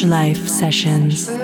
Life Sessions.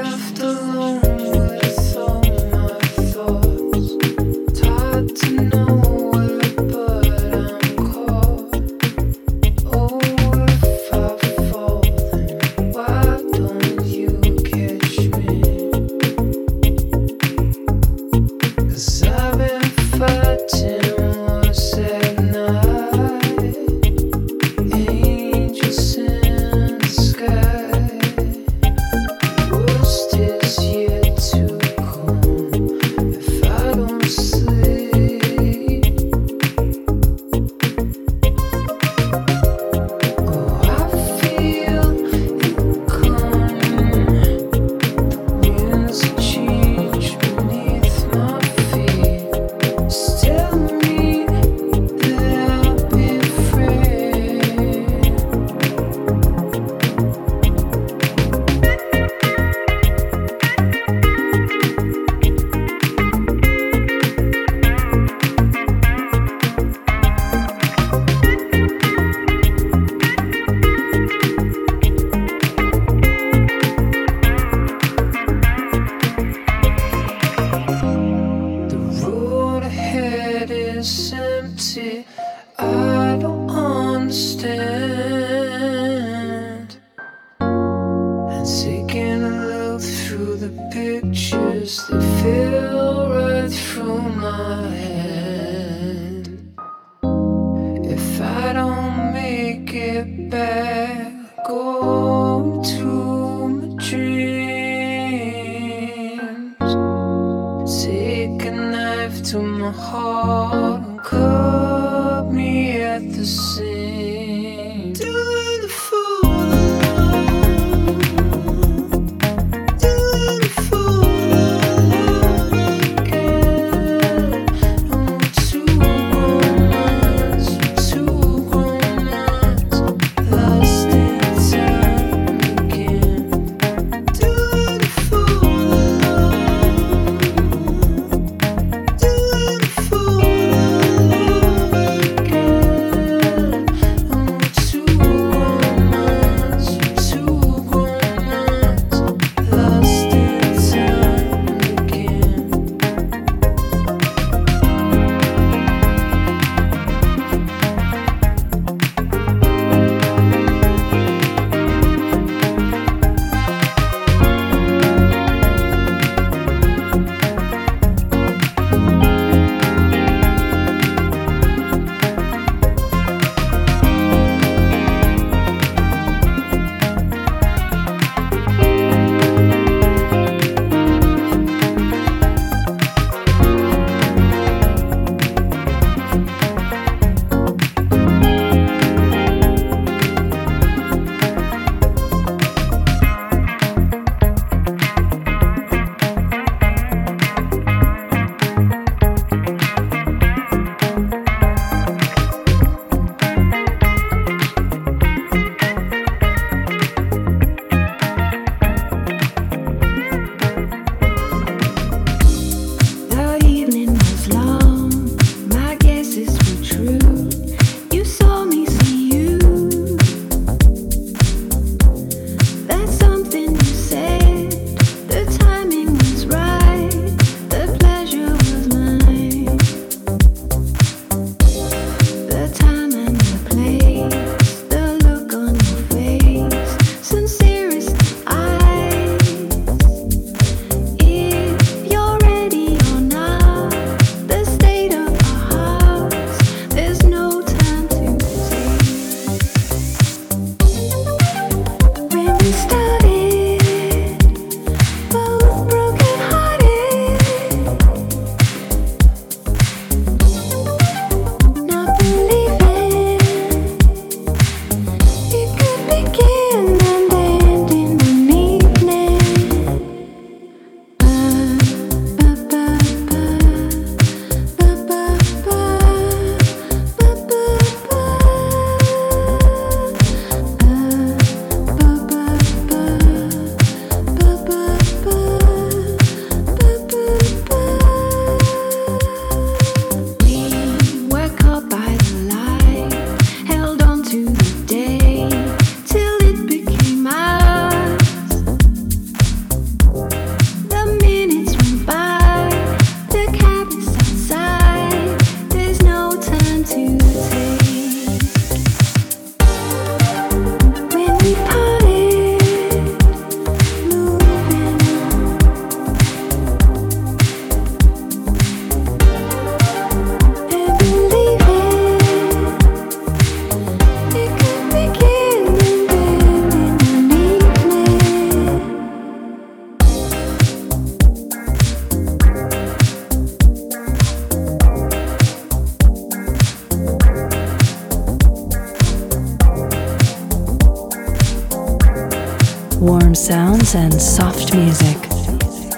Sounds and soft music.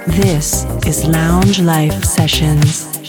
This is Lounge Life Sessions.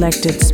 Music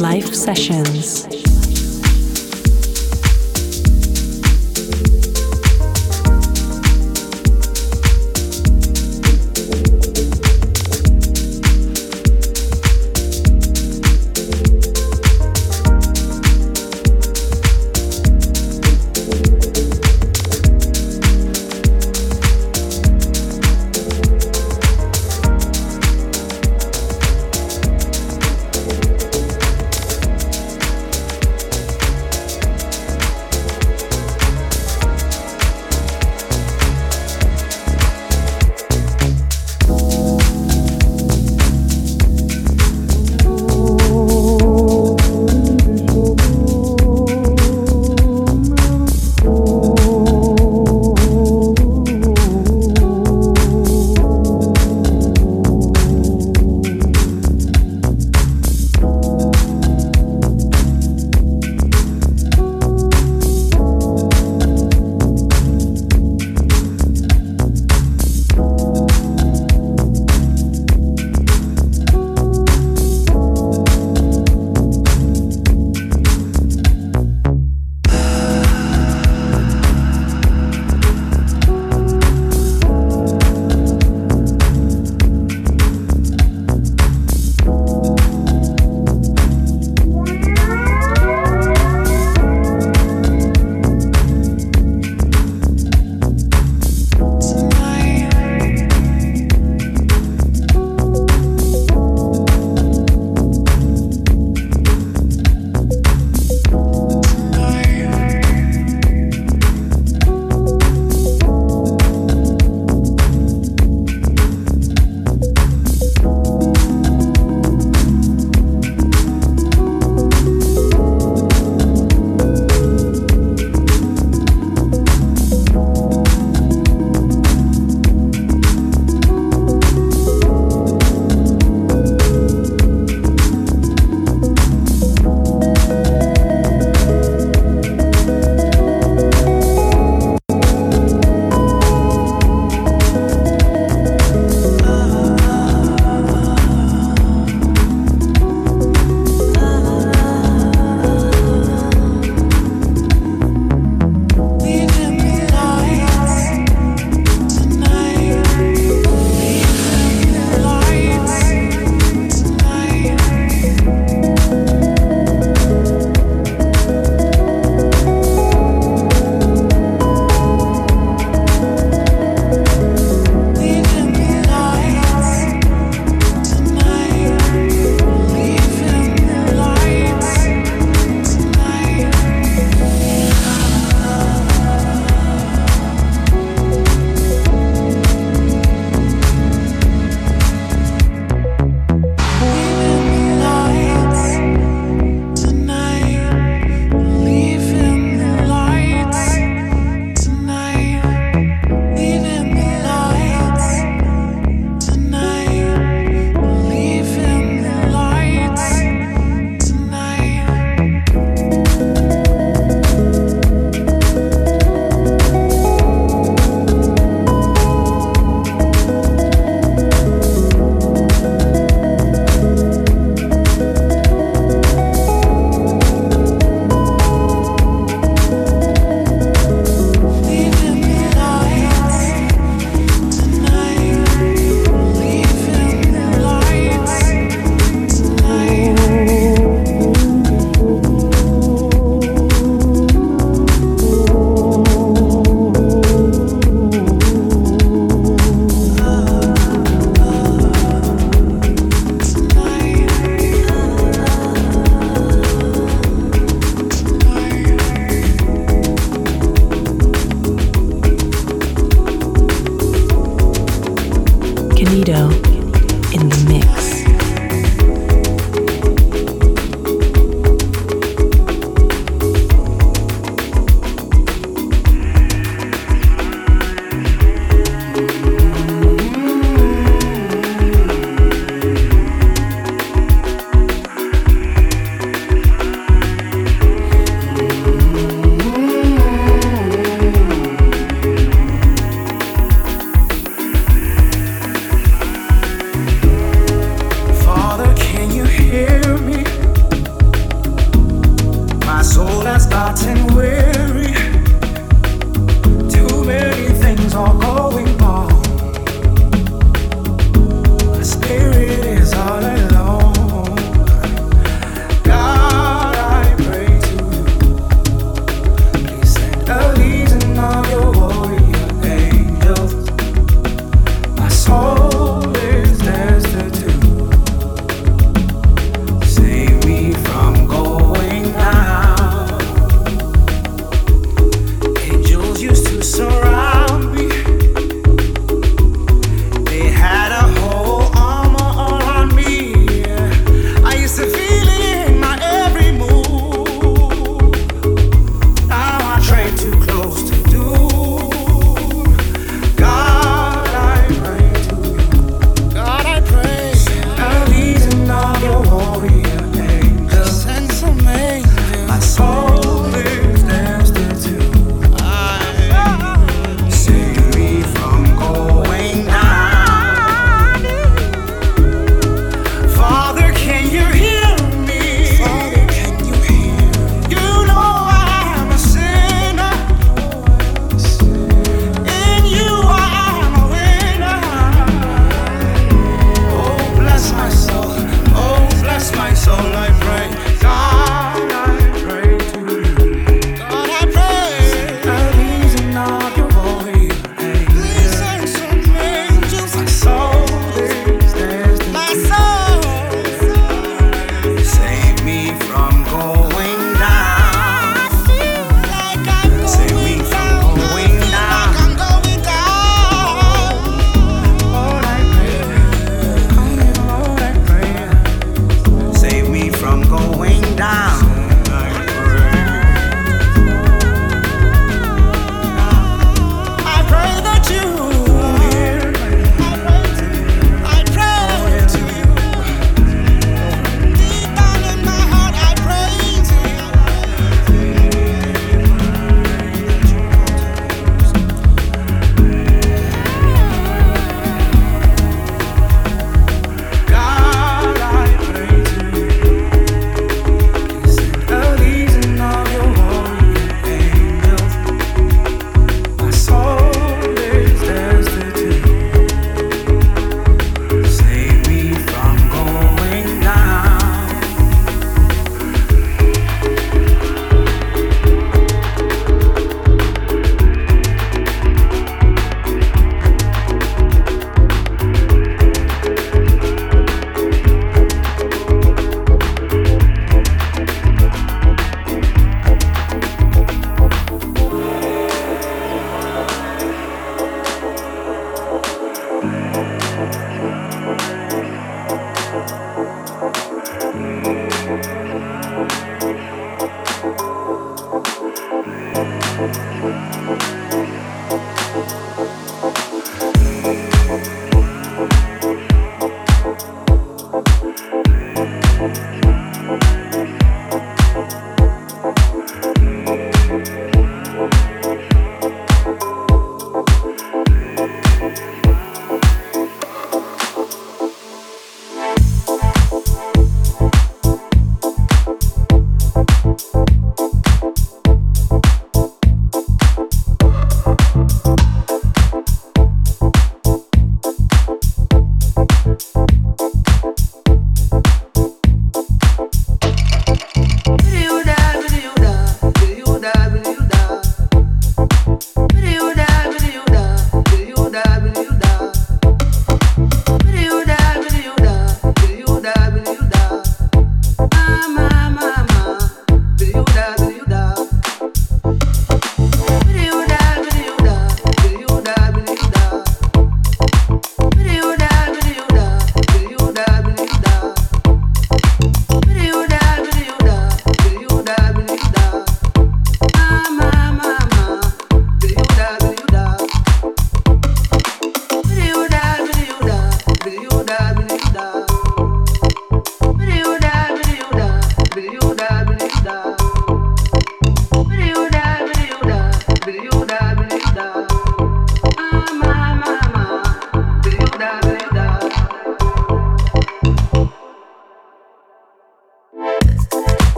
Life Sessions.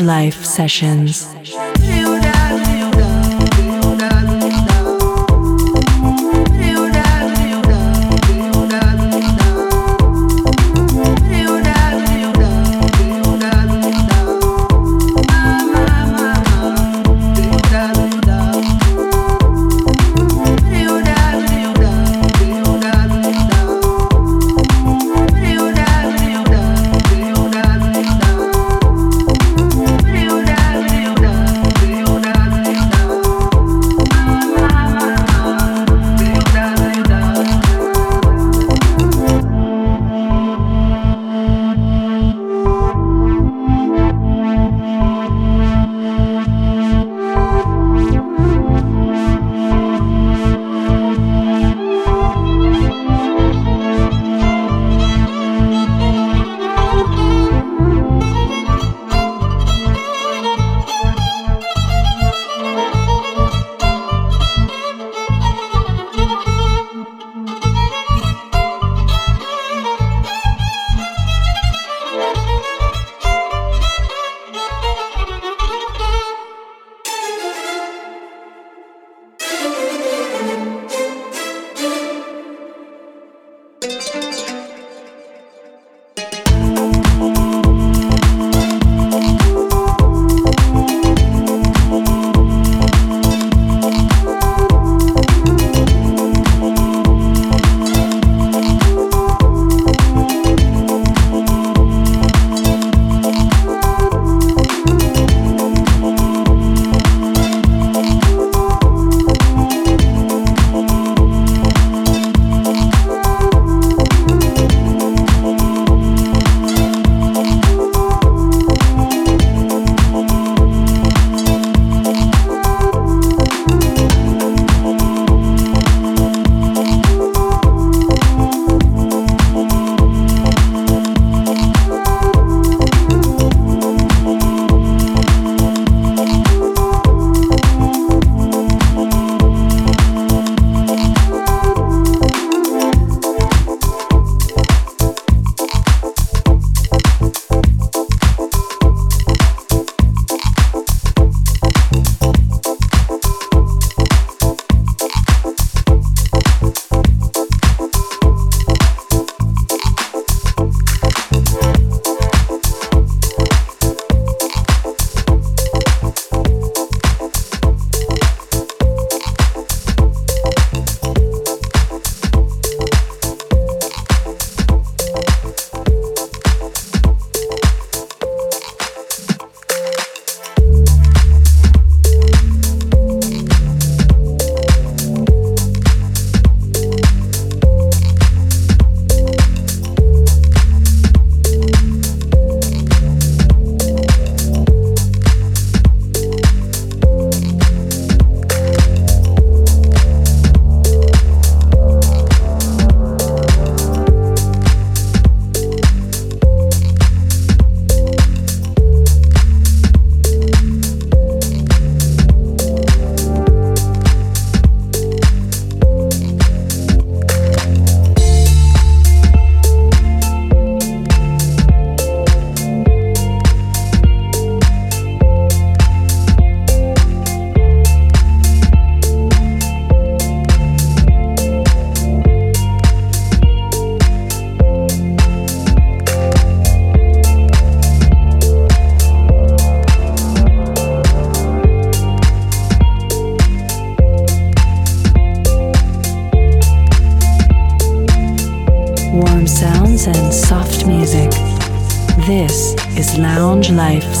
Life Sessions.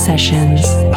Sessions.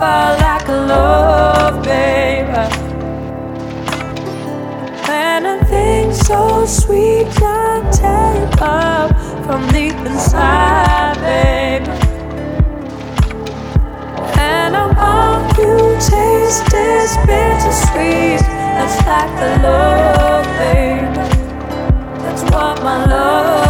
far like a love, baby. And a thing so sweet can take up from deep inside, baby. And I want you taste this bittersweet. That's like the love, baby. That's what my love.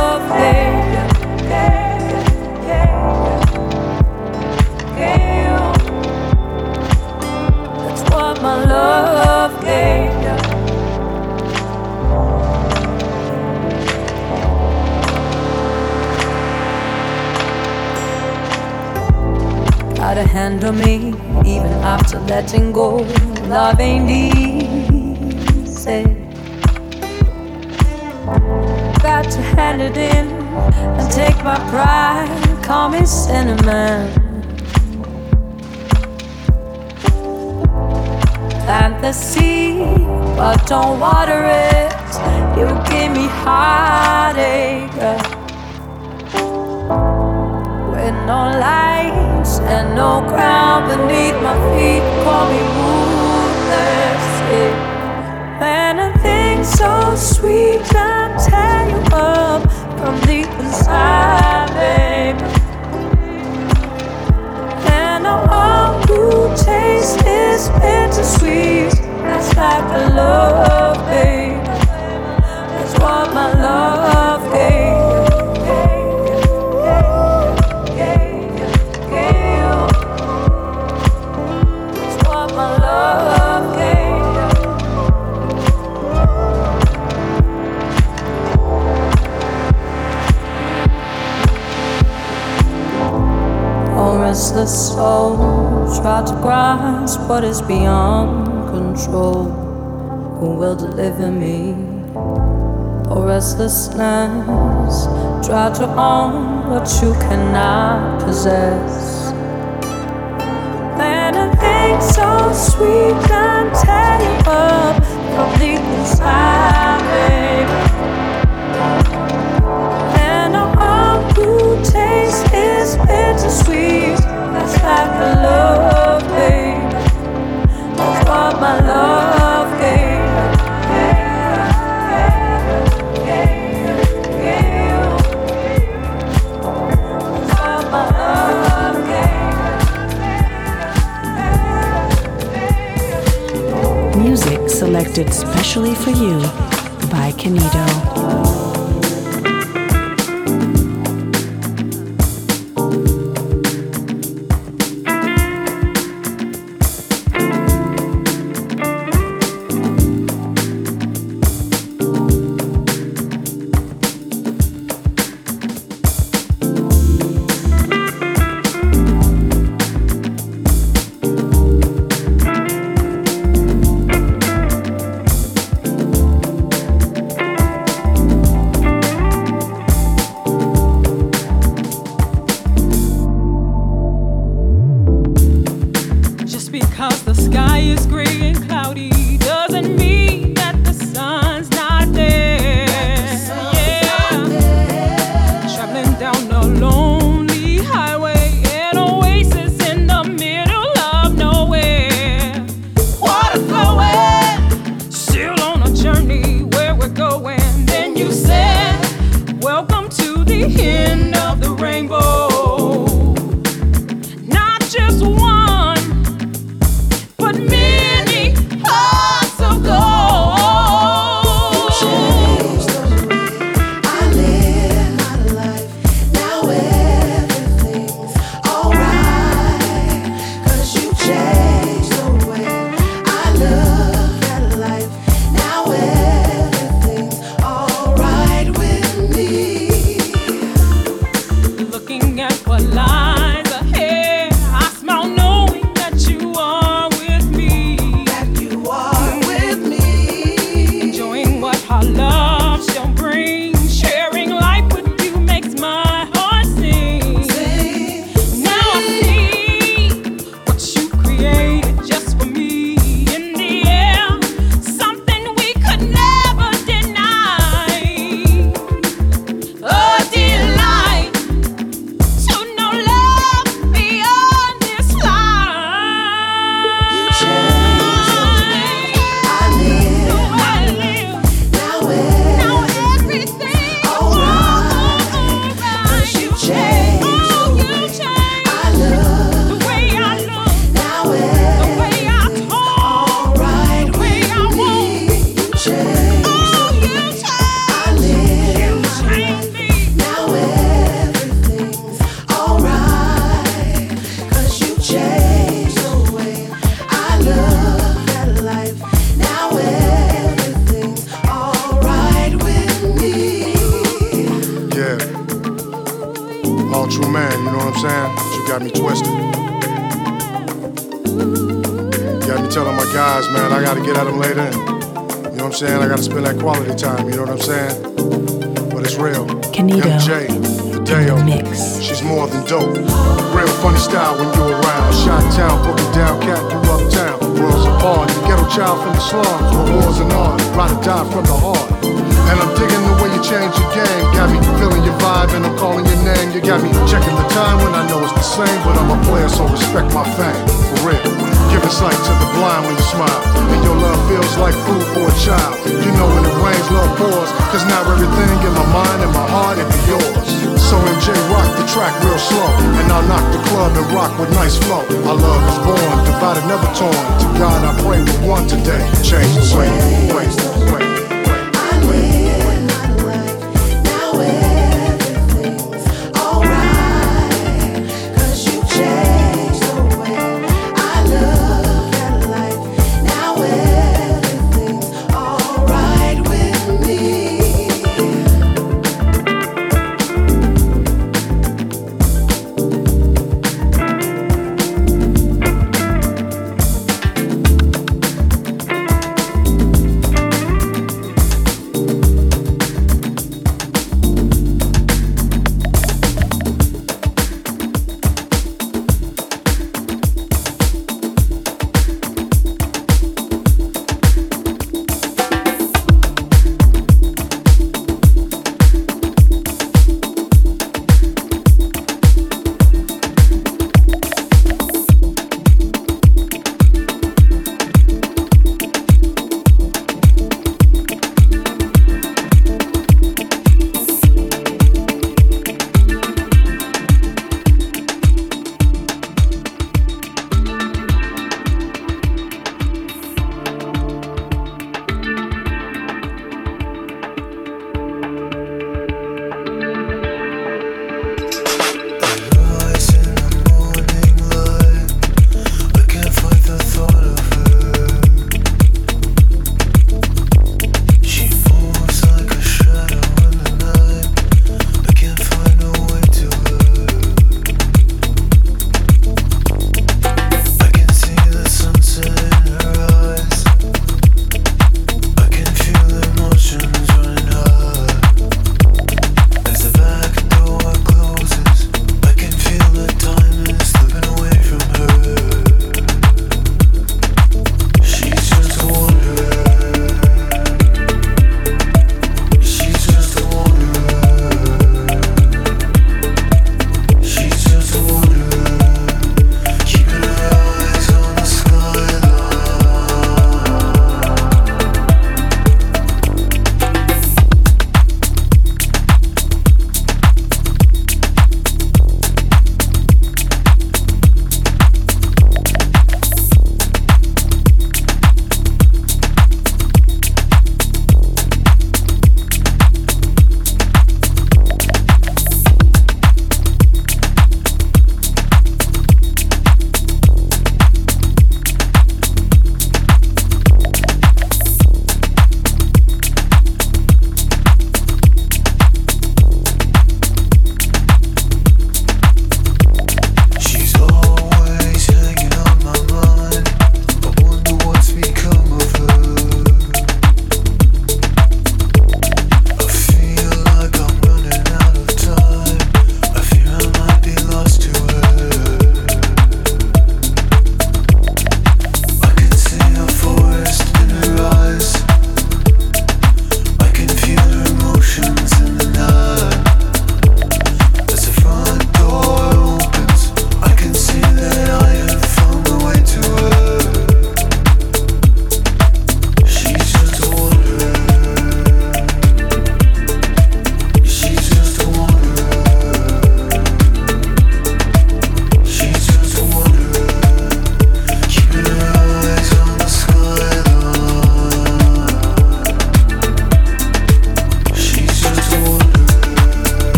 a hand on me, even after letting go. Love ain't easy. Got to hand it in and take my pride. Call me cinnamon. Plant the seed, but don't water it. You give me heartache with no lights and no ground beneath my feet. Call me ruthless. When I think so sweet, I tear you up from the inside, baby. And I want to taste this bittersweet. That's like a love, baby. That's what my love gave. restless soul, try to grasp what is beyond control. Who will deliver me? Or restlessness, try to own what you cannot possess. And a thing so sweet can tear you up from the inside, baby. And all you taste is bittersweet. Fame. For real. Giving sight to the blind when you smile. And your love feels like food for a child. You know when it rains, love pours. Cause now everything in my mind and my heart, it be yours. So MJ rock the track real slow. And I'll knock the club and rock with nice flow. Our love is born, divided, never torn. To God I pray with one today. Change the way, way, way.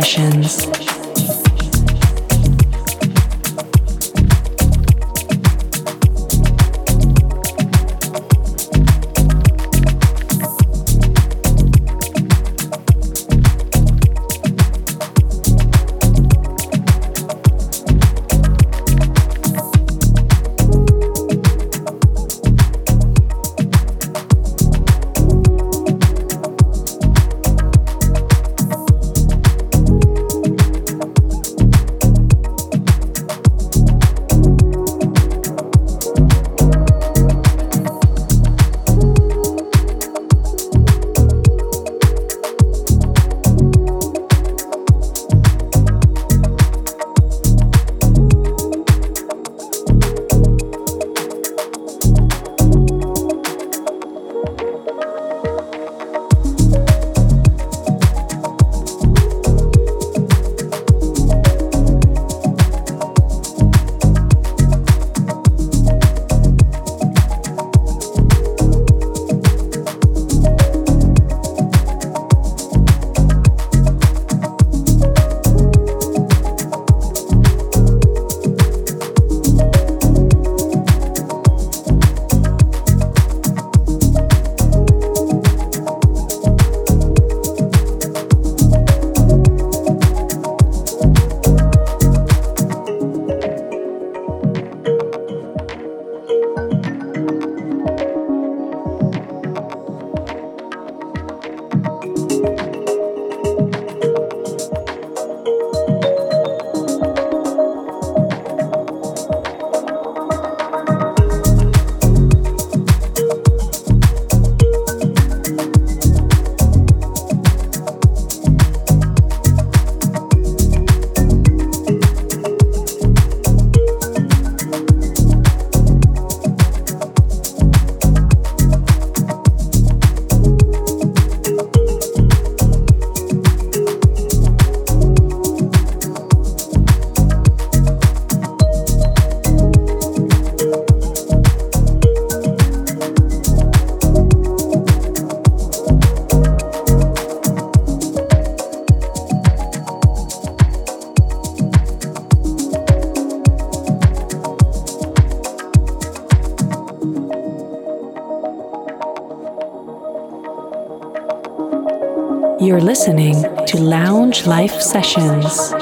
Sessions. You're listening to Lounge Life Sessions.